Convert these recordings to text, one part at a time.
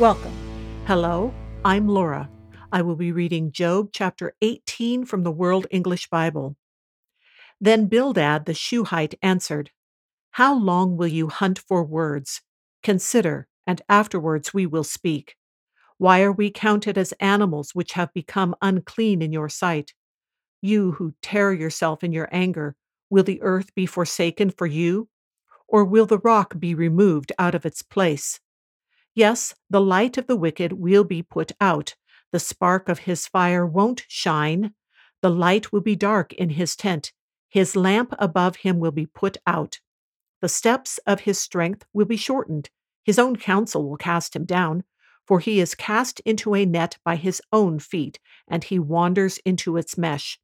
Welcome. Hello, I'm Laura. I will be reading Job chapter 18 from the World English Bible. Then Bildad the Shuhite answered, How long will you hunt for words? Consider, and afterwards we will speak. Why are we counted as animals which have become unclean in your sight? You who tear yourself in your anger, will the earth be forsaken for you? Or will the rock be removed out of its place? Yes, the light of the wicked will be put out. The spark of his fire won't shine. The light will be dark in his tent. His lamp above him will be put out. The steps of his strength will be shortened. His own counsel will cast him down. For he is cast into a net by his own feet, and he wanders into its mesh.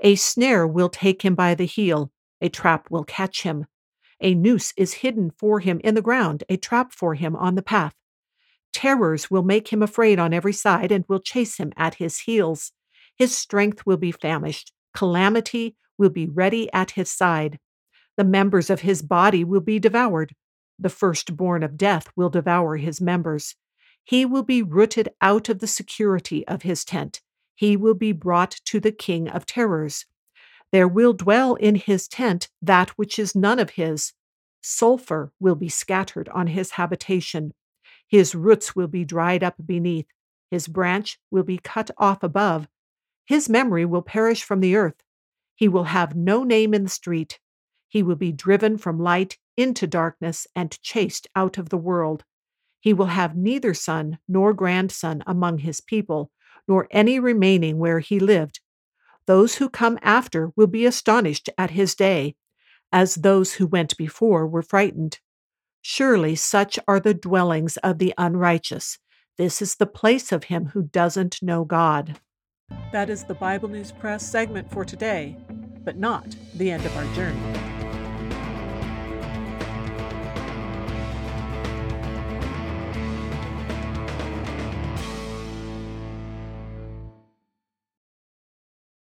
A snare will take him by the heel. A trap will catch him. A noose is hidden for him in the ground, a trap for him on the path. Terrors will make him afraid on every side and will chase him at his heels. His strength will be famished. Calamity will be ready at his side. The members of his body will be devoured. The firstborn of death will devour his members. He will be rooted out of the security of his tent. He will be brought to the king of terrors. There will dwell in his tent that which is none of his. Sulphur will be scattered on his habitation. His roots will be dried up beneath, his branch will be cut off above. His memory will perish from the earth. He will have no name in the street. He will be driven from light into darkness and chased out of the world. He will have neither son nor grandson among his people, nor any remaining where he lived. Those who come after will be astonished at his day, as those who went before were frightened. Surely such are the dwellings of the unrighteous. This is the place of him who doesn't know God. That is the Bible News Press segment for today, but not the end of our journey.